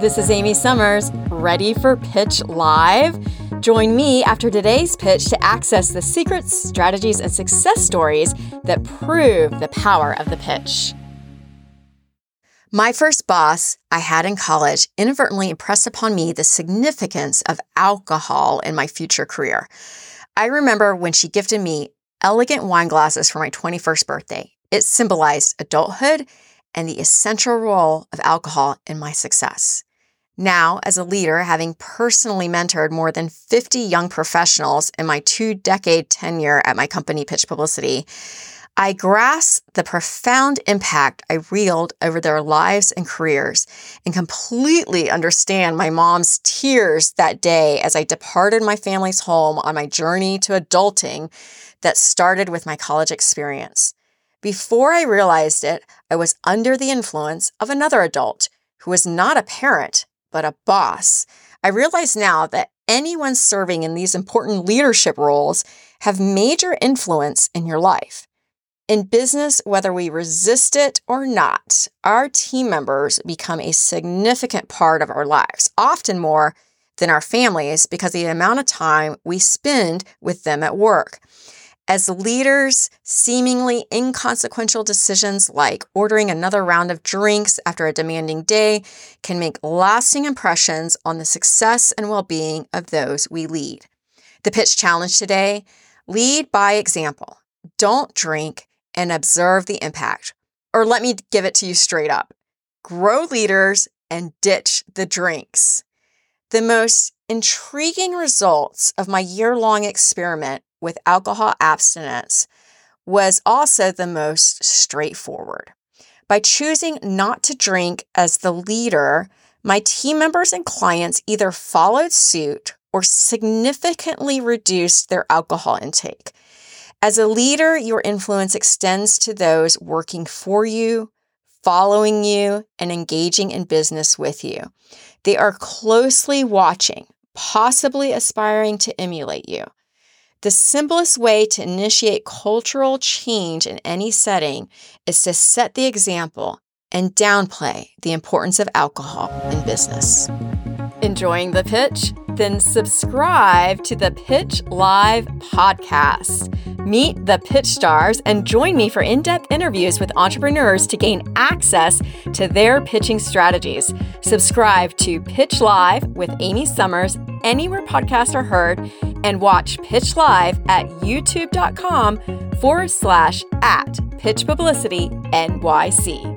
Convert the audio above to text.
This is Amy Summers, ready for Pitch Live? Join me after today's pitch to access the secrets, strategies, and success stories that prove the power of the pitch. My first boss I had in college inadvertently impressed upon me the significance of alcohol in my future career. I remember when she gifted me elegant wine glasses for my 21st birthday. It symbolized adulthood and the essential role of alcohol in my success. Now, as a leader, having personally mentored more than 50 young professionals in my two decade tenure at my company, Pitch Publicity, I grasp the profound impact I wield over their lives and careers and completely understand my mom's tears that day as I departed my family's home on my journey to adulting that started with my college experience. Before I realized it, I was under the influence of another adult who was not a parent, but a boss. I realize now that anyone serving in these important leadership roles have major influence in your life. In business, whether we resist it or not, our team members become a significant part of our lives, often more than our families because of the amount of time we spend with them at work. As leaders, seemingly inconsequential decisions like ordering another round of drinks after a demanding day can make lasting impressions on the success and well being of those we lead. The pitch challenge today lead by example. Don't drink and observe the impact. Or let me give it to you straight up grow leaders and ditch the drinks. The most intriguing results of my year long experiment with alcohol abstinence was also the most straightforward. By choosing not to drink as the leader, my team members and clients either followed suit or significantly reduced their alcohol intake. As a leader, your influence extends to those working for you, following you, and engaging in business with you. They are closely watching, possibly aspiring to emulate you. The simplest way to initiate cultural change in any setting is to set the example and downplay the importance of alcohol in business. Enjoying the pitch? Then subscribe to the Pitch Live podcast. Meet the pitch stars and join me for in depth interviews with entrepreneurs to gain access to their pitching strategies. Subscribe to Pitch Live with Amy Summers anywhere podcasts are heard and watch Pitch Live at youtube.com forward slash at Pitch Publicity NYC.